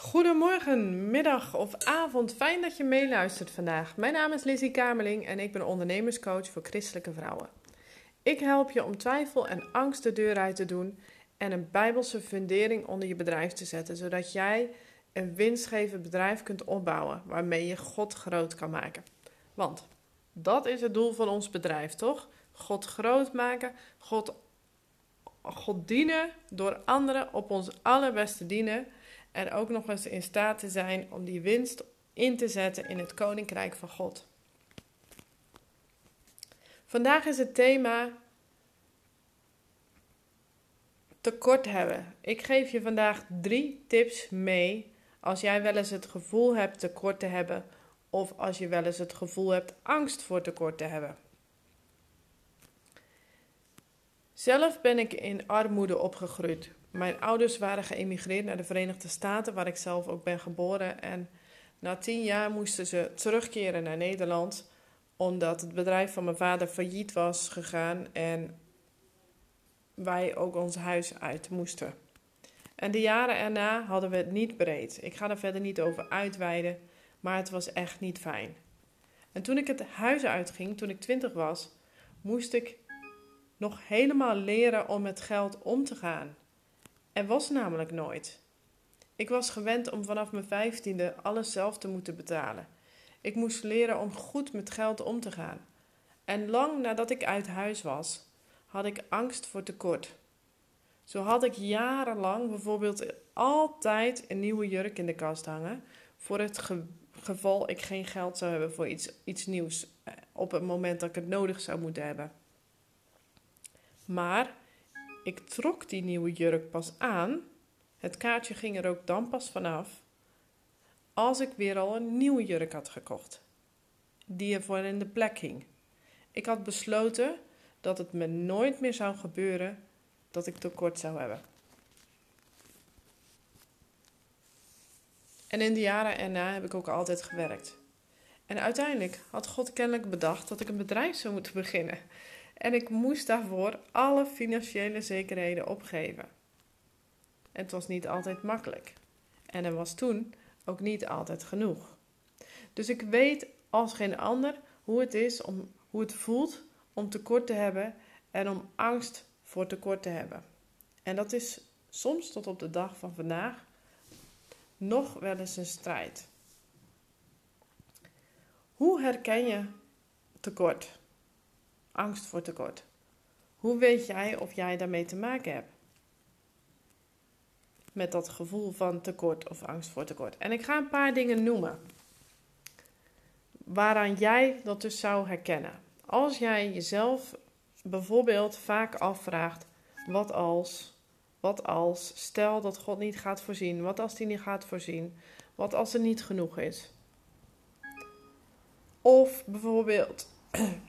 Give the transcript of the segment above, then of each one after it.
Goedemorgen, middag of avond. Fijn dat je meeluistert vandaag. Mijn naam is Lizzie Kamerling en ik ben ondernemerscoach voor christelijke vrouwen. Ik help je om twijfel en angst de deur uit te doen en een bijbelse fundering onder je bedrijf te zetten, zodat jij een winstgevend bedrijf kunt opbouwen waarmee je God groot kan maken. Want dat is het doel van ons bedrijf, toch? God groot maken, God, God dienen door anderen op ons allerbeste dienen en ook nog eens in staat te zijn om die winst in te zetten in het koninkrijk van God. Vandaag is het thema tekort hebben. Ik geef je vandaag drie tips mee als jij wel eens het gevoel hebt tekort te hebben of als je wel eens het gevoel hebt angst voor tekort te hebben. Zelf ben ik in armoede opgegroeid. Mijn ouders waren geëmigreerd naar de Verenigde Staten, waar ik zelf ook ben geboren. En na tien jaar moesten ze terugkeren naar Nederland, omdat het bedrijf van mijn vader failliet was gegaan en wij ook ons huis uit moesten. En de jaren erna hadden we het niet breed. Ik ga er verder niet over uitweiden, maar het was echt niet fijn. En toen ik het huis uitging, toen ik twintig was, moest ik nog helemaal leren om met geld om te gaan. Er was namelijk nooit. Ik was gewend om vanaf mijn vijftiende alles zelf te moeten betalen. Ik moest leren om goed met geld om te gaan. En lang nadat ik uit huis was, had ik angst voor tekort. Zo had ik jarenlang bijvoorbeeld altijd een nieuwe jurk in de kast hangen. Voor het geval ik geen geld zou hebben voor iets, iets nieuws. Eh, op het moment dat ik het nodig zou moeten hebben. Maar ik trok die nieuwe jurk pas aan. Het kaartje ging er ook dan pas vanaf. Als ik weer al een nieuwe jurk had gekocht. Die ervoor in de plek hing. Ik had besloten dat het me nooit meer zou gebeuren dat ik tekort zou hebben. En in de jaren erna heb ik ook altijd gewerkt. En uiteindelijk had God kennelijk bedacht dat ik een bedrijf zou moeten beginnen. En ik moest daarvoor alle financiële zekerheden opgeven. Het was niet altijd makkelijk. En er was toen ook niet altijd genoeg. Dus ik weet als geen ander hoe het is om hoe het voelt om tekort te hebben en om angst voor tekort te hebben. En dat is soms tot op de dag van vandaag nog wel eens een strijd. Hoe herken je tekort? Angst voor tekort. Hoe weet jij of jij daarmee te maken hebt? Met dat gevoel van tekort of angst voor tekort. En ik ga een paar dingen noemen. Waaraan jij dat dus zou herkennen. Als jij jezelf bijvoorbeeld vaak afvraagt: wat als? Wat als? Stel dat God niet gaat voorzien. Wat als hij niet gaat voorzien? Wat als er niet genoeg is? Of bijvoorbeeld,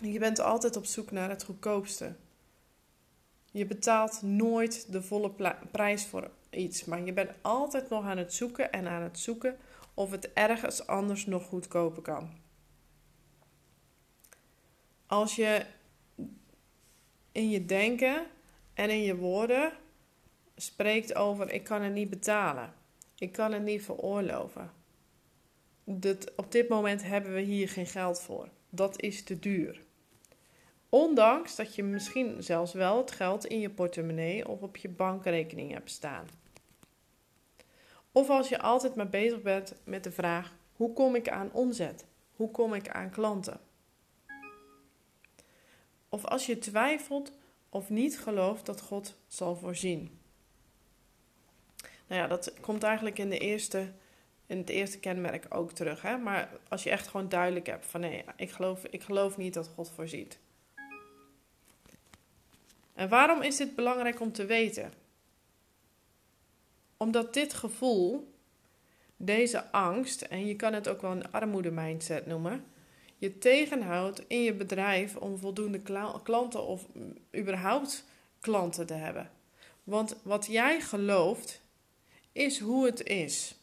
je bent altijd op zoek naar het goedkoopste. Je betaalt nooit de volle prijs voor iets, maar je bent altijd nog aan het zoeken en aan het zoeken of het ergens anders nog goedkoper kan. Als je in je denken en in je woorden spreekt over: ik kan het niet betalen, ik kan het niet veroorloven. Dat, op dit moment hebben we hier geen geld voor. Dat is te duur. Ondanks dat je misschien zelfs wel het geld in je portemonnee of op je bankrekening hebt staan. Of als je altijd maar bezig bent met de vraag: hoe kom ik aan omzet? Hoe kom ik aan klanten? Of als je twijfelt of niet gelooft dat God zal voorzien. Nou ja, dat komt eigenlijk in, de eerste, in het eerste kenmerk ook terug. Hè? Maar als je echt gewoon duidelijk hebt van nee, ik geloof, ik geloof niet dat God voorziet. En waarom is dit belangrijk om te weten? Omdat dit gevoel, deze angst, en je kan het ook wel een armoede mindset noemen, je tegenhoudt in je bedrijf om voldoende klanten of überhaupt klanten te hebben. Want wat jij gelooft is hoe het is.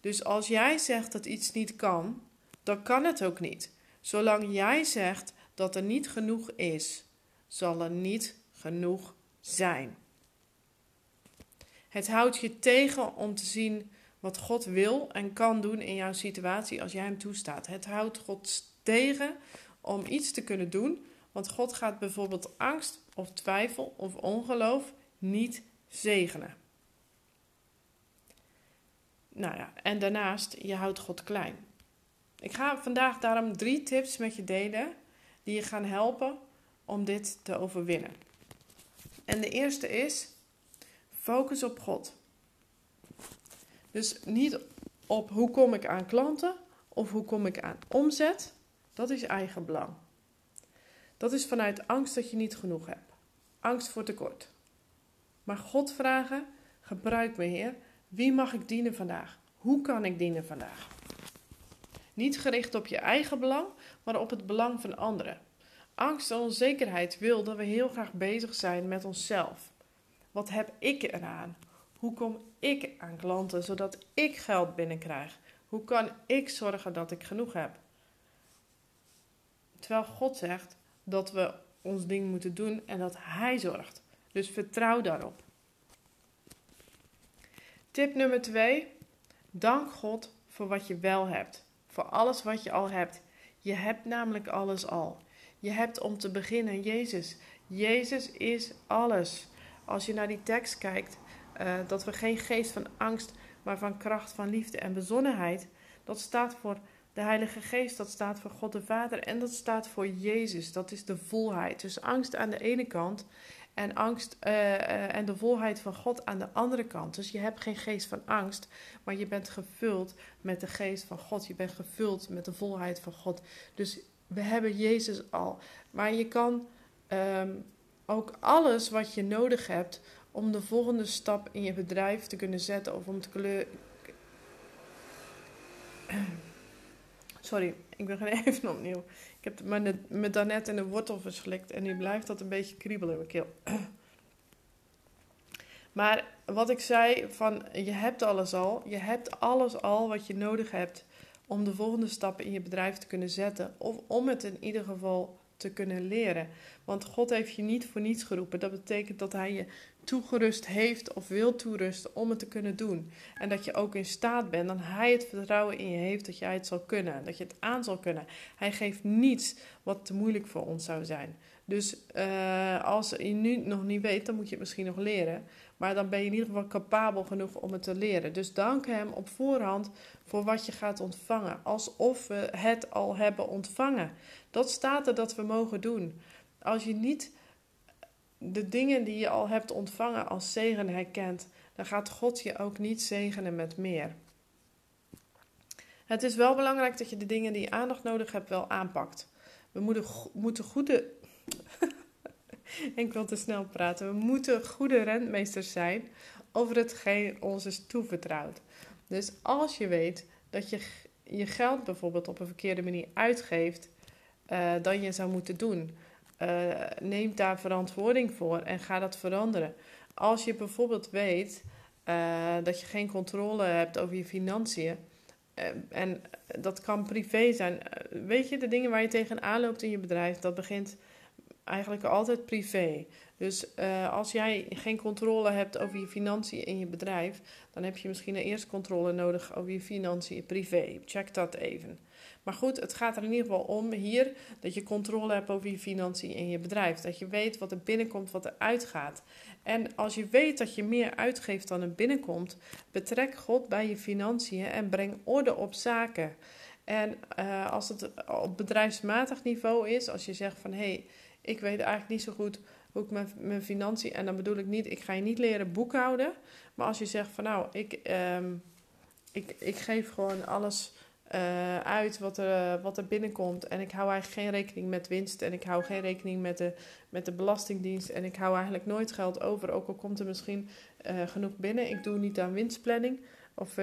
Dus als jij zegt dat iets niet kan, dan kan het ook niet. Zolang jij zegt dat er niet genoeg is, zal er niet genoeg zijn. Het houdt je tegen om te zien wat God wil en kan doen in jouw situatie als jij hem toestaat. Het houdt God tegen om iets te kunnen doen, want God gaat bijvoorbeeld angst of twijfel of ongeloof niet zegenen. Nou ja, en daarnaast, je houdt God klein. Ik ga vandaag daarom drie tips met je delen die je gaan helpen om dit te overwinnen. En de eerste is: focus op God. Dus niet op hoe kom ik aan klanten of hoe kom ik aan omzet. Dat is eigen belang. Dat is vanuit angst dat je niet genoeg hebt. Angst voor tekort. Maar God vragen: gebruik me, Heer. Wie mag ik dienen vandaag? Hoe kan ik dienen vandaag? Niet gericht op je eigen belang, maar op het belang van anderen. Angst en onzekerheid wil dat we heel graag bezig zijn met onszelf. Wat heb ik eraan? Hoe kom ik aan klanten zodat ik geld binnenkrijg? Hoe kan ik zorgen dat ik genoeg heb? Terwijl God zegt dat we ons ding moeten doen en dat Hij zorgt. Dus vertrouw daarop. Tip nummer 2. Dank God voor wat je wel hebt. Voor alles wat je al hebt. Je hebt namelijk alles al. Je hebt om te beginnen Jezus. Jezus is alles. Als je naar die tekst kijkt, uh, dat we geen geest van angst, maar van kracht, van liefde en bezonnenheid. Dat staat voor de Heilige Geest, dat staat voor God de Vader en dat staat voor Jezus. Dat is de volheid. Dus angst aan de ene kant en angst uh, en de volheid van God aan de andere kant. Dus je hebt geen geest van angst, maar je bent gevuld met de geest van God. Je bent gevuld met de volheid van God. Dus we hebben Jezus al. Maar je kan um, ook alles wat je nodig hebt om de volgende stap in je bedrijf te kunnen zetten of om te kleur. Sorry, ik begin even opnieuw. Ik heb me, me daarnet in de wortel verslikt en nu blijft dat een beetje kriebelen in mijn keel. Maar wat ik zei van je hebt alles al. Je hebt alles al wat je nodig hebt om de volgende stappen in je bedrijf te kunnen zetten. Of om het in ieder geval te kunnen leren. Want God heeft je niet voor niets geroepen. Dat betekent dat Hij je toegerust heeft of wil toerusten om het te kunnen doen. En dat je ook in staat bent, dan Hij het vertrouwen in je heeft dat jij het zal kunnen. Dat je het aan zal kunnen. Hij geeft niets wat te moeilijk voor ons zou zijn. Dus uh, als je nu nog niet weet, dan moet je het misschien nog leren. Maar dan ben je in ieder geval capabel genoeg om het te leren. Dus dank Hem op voorhand voor wat je gaat ontvangen. Alsof we het al hebben ontvangen. Dat staat er dat we mogen doen. Als je niet de dingen die je al hebt ontvangen als zegen herkent, dan gaat God je ook niet zegenen met meer. Het is wel belangrijk dat je de dingen die je aandacht nodig hebt wel aanpakt. We moeten, moeten goede. Ik wil te snel praten. We moeten goede rentmeesters zijn over hetgeen ons is toevertrouwd. Dus als je weet dat je je geld bijvoorbeeld op een verkeerde manier uitgeeft uh, dan je zou moeten doen, uh, neem daar verantwoording voor en ga dat veranderen. Als je bijvoorbeeld weet uh, dat je geen controle hebt over je financiën, en dat kan privé zijn. Weet je, de dingen waar je tegenaan loopt in je bedrijf, dat begint eigenlijk altijd privé. Dus als jij geen controle hebt over je financiën in je bedrijf, dan heb je misschien een eerste controle nodig over je financiën privé. Check dat even. Maar goed, het gaat er in ieder geval om hier dat je controle hebt over je financiën in je bedrijf. Dat je weet wat er binnenkomt, wat er uitgaat. En als je weet dat je meer uitgeeft dan er binnenkomt, betrek God bij je financiën en breng orde op zaken. En uh, als het op bedrijfsmatig niveau is, als je zegt van hé, hey, ik weet eigenlijk niet zo goed hoe ik mijn, mijn financiën. En dan bedoel ik niet, ik ga je niet leren boekhouden. Maar als je zegt van nou, ik, um, ik, ik geef gewoon alles uh, uit wat er, wat er binnenkomt. En ik hou eigenlijk geen rekening met winst. En ik hou geen rekening met de, met de belastingdienst. En ik hou eigenlijk nooit geld over. Ook al komt er misschien uh, genoeg binnen. Ik doe niet aan winstplanning. Of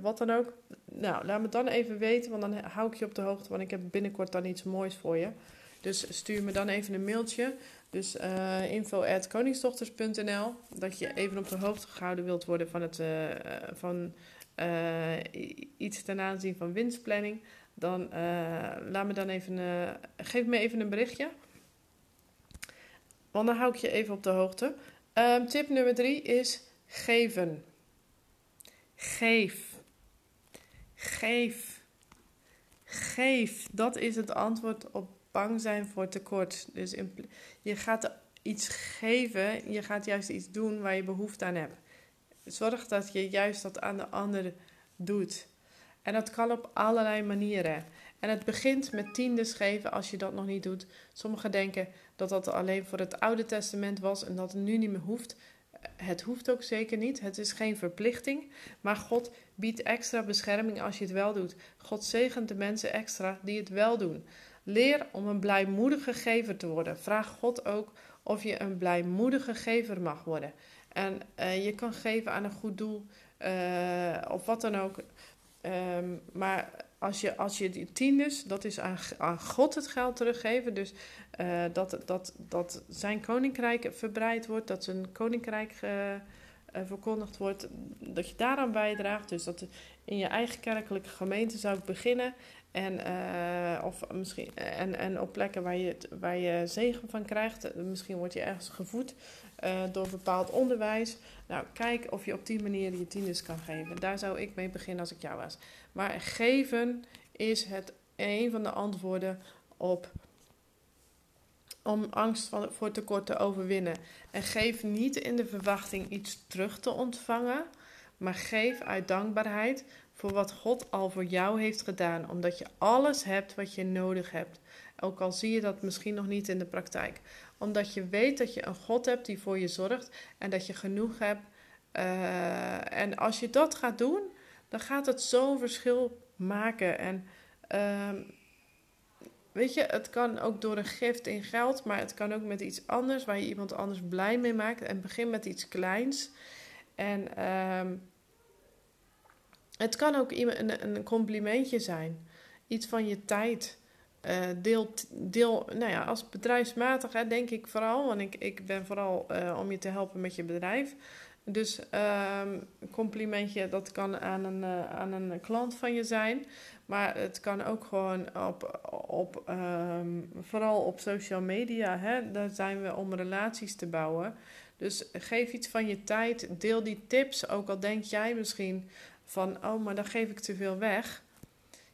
wat dan ook. Nou, laat me dan even weten. Want dan hou ik je op de hoogte. Want ik heb binnenkort dan iets moois voor je. Dus stuur me dan even een mailtje. Dus uh. Dat je even op de hoogte gehouden wilt worden van, het, van iets ten aanzien van winstplanning. Dan laat me dan even, geef me even een berichtje. Want dan hou ik je even op de hoogte. Um, tip nummer drie is Geven. Geef. Geef. Geef. Dat is het antwoord op bang zijn voor tekort. Dus je gaat iets geven, je gaat juist iets doen waar je behoefte aan hebt. Zorg dat je juist dat aan de ander doet. En dat kan op allerlei manieren. En het begint met tiendes geven als je dat nog niet doet. Sommigen denken dat dat alleen voor het Oude Testament was en dat het nu niet meer hoeft. Het hoeft ook zeker niet. Het is geen verplichting. Maar God biedt extra bescherming als je het wel doet. God zegent de mensen extra die het wel doen. Leer om een blijmoedige gever te worden. Vraag God ook of je een blijmoedige gever mag worden. En uh, je kan geven aan een goed doel uh, of wat dan ook. Um, maar als je, als je die tiendes, dat is aan, aan God het geld teruggeven. Dus uh, dat, dat, dat zijn koninkrijk verbreid wordt, dat zijn koninkrijk verkondigd wordt, dat je daaraan bijdraagt. Dus dat in je eigen kerkelijke gemeente zou ik beginnen. En, of misschien, en, en op plekken waar je, waar je zegen van krijgt. Misschien word je ergens gevoed uh, door bepaald onderwijs. Nou, kijk of je op die manier je tieners kan geven. Daar zou ik mee beginnen als ik jou was. Maar geven is het een van de antwoorden op om angst voor tekort te overwinnen. En geef niet in de verwachting iets terug te ontvangen, maar geef uit dankbaarheid voor wat God al voor jou heeft gedaan, omdat je alles hebt wat je nodig hebt. Ook al zie je dat misschien nog niet in de praktijk. Omdat je weet dat je een God hebt die voor je zorgt en dat je genoeg hebt. Uh, en als je dat gaat doen, dan gaat het zo'n verschil maken. En uh, weet je, het kan ook door een gift in geld, maar het kan ook met iets anders waar je iemand anders blij mee maakt. En begin met iets kleins. En. Uh, het kan ook een complimentje zijn. Iets van je tijd. Uh, deel, deel, nou ja, als bedrijfsmatig hè, denk ik vooral, want ik, ik ben vooral uh, om je te helpen met je bedrijf. Dus um, complimentje, dat kan aan een, uh, aan een klant van je zijn. Maar het kan ook gewoon op, op um, vooral op social media. Hè, daar zijn we om relaties te bouwen. Dus geef iets van je tijd, deel die tips. Ook al denk jij misschien van, oh, maar dan geef ik te veel weg.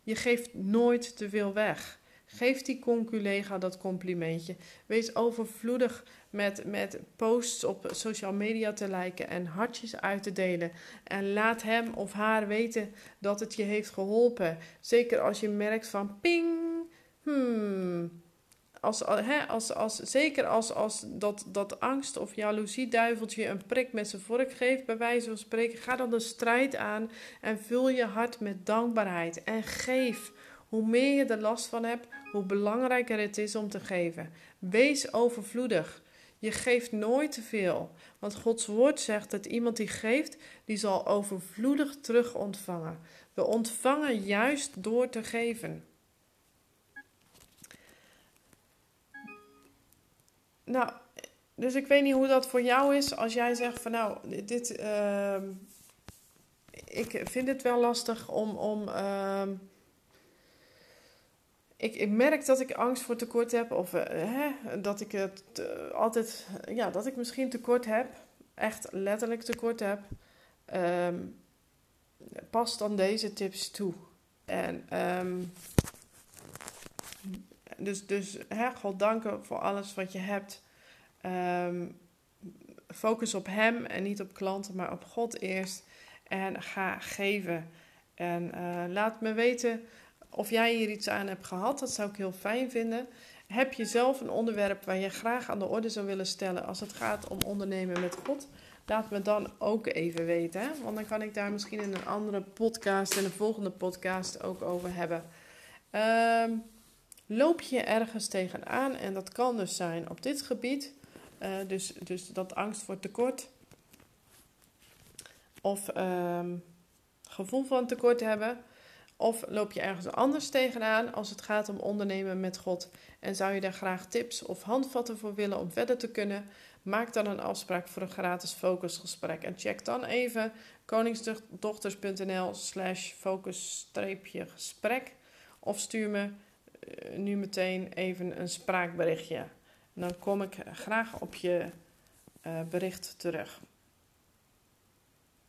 Je geeft nooit te veel weg. Geef die conculega dat complimentje. Wees overvloedig met, met posts op social media te liken en hartjes uit te delen. En laat hem of haar weten dat het je heeft geholpen. Zeker als je merkt van ping, hmm, als, als, als, zeker als, als dat, dat angst of jaloezieduiveltje een prik met zijn vork geeft, bij wijze van spreken, ga dan de strijd aan en vul je hart met dankbaarheid. En geef. Hoe meer je er last van hebt, hoe belangrijker het is om te geven. Wees overvloedig. Je geeft nooit te veel. Want Gods woord zegt dat iemand die geeft, die zal overvloedig terug ontvangen. We ontvangen juist door te geven. Nou, dus ik weet niet hoe dat voor jou is als jij zegt van nou, dit, uh, ik vind het wel lastig om, om uh, ik, ik merk dat ik angst voor tekort heb of uh, hè, dat ik het uh, altijd, ja, dat ik misschien tekort heb, echt letterlijk tekort heb. Um, pas dan deze tips toe. En um, dus, dus hè, God danken voor alles wat je hebt. Um, focus op Hem en niet op klanten, maar op God eerst. En ga geven. En uh, laat me weten of jij hier iets aan hebt gehad. Dat zou ik heel fijn vinden. Heb je zelf een onderwerp waar je graag aan de orde zou willen stellen als het gaat om ondernemen met God? Laat me dan ook even weten. Want dan kan ik daar misschien in een andere podcast, in een volgende podcast ook over hebben. Um, loop je ergens tegenaan. En dat kan dus zijn op dit gebied. Uh, dus, dus dat angst voor tekort. Of um, gevoel van tekort hebben. Of loop je ergens anders tegenaan als het gaat om ondernemen met God. En zou je daar graag tips of handvatten voor willen om verder te kunnen? Maak dan een afspraak voor een gratis focusgesprek. En check dan even koningsdochters.nl slash focus-gesprek. Of stuur me eh, nu meteen even een spraakberichtje. dan kom ik graag op je uh, bericht terug.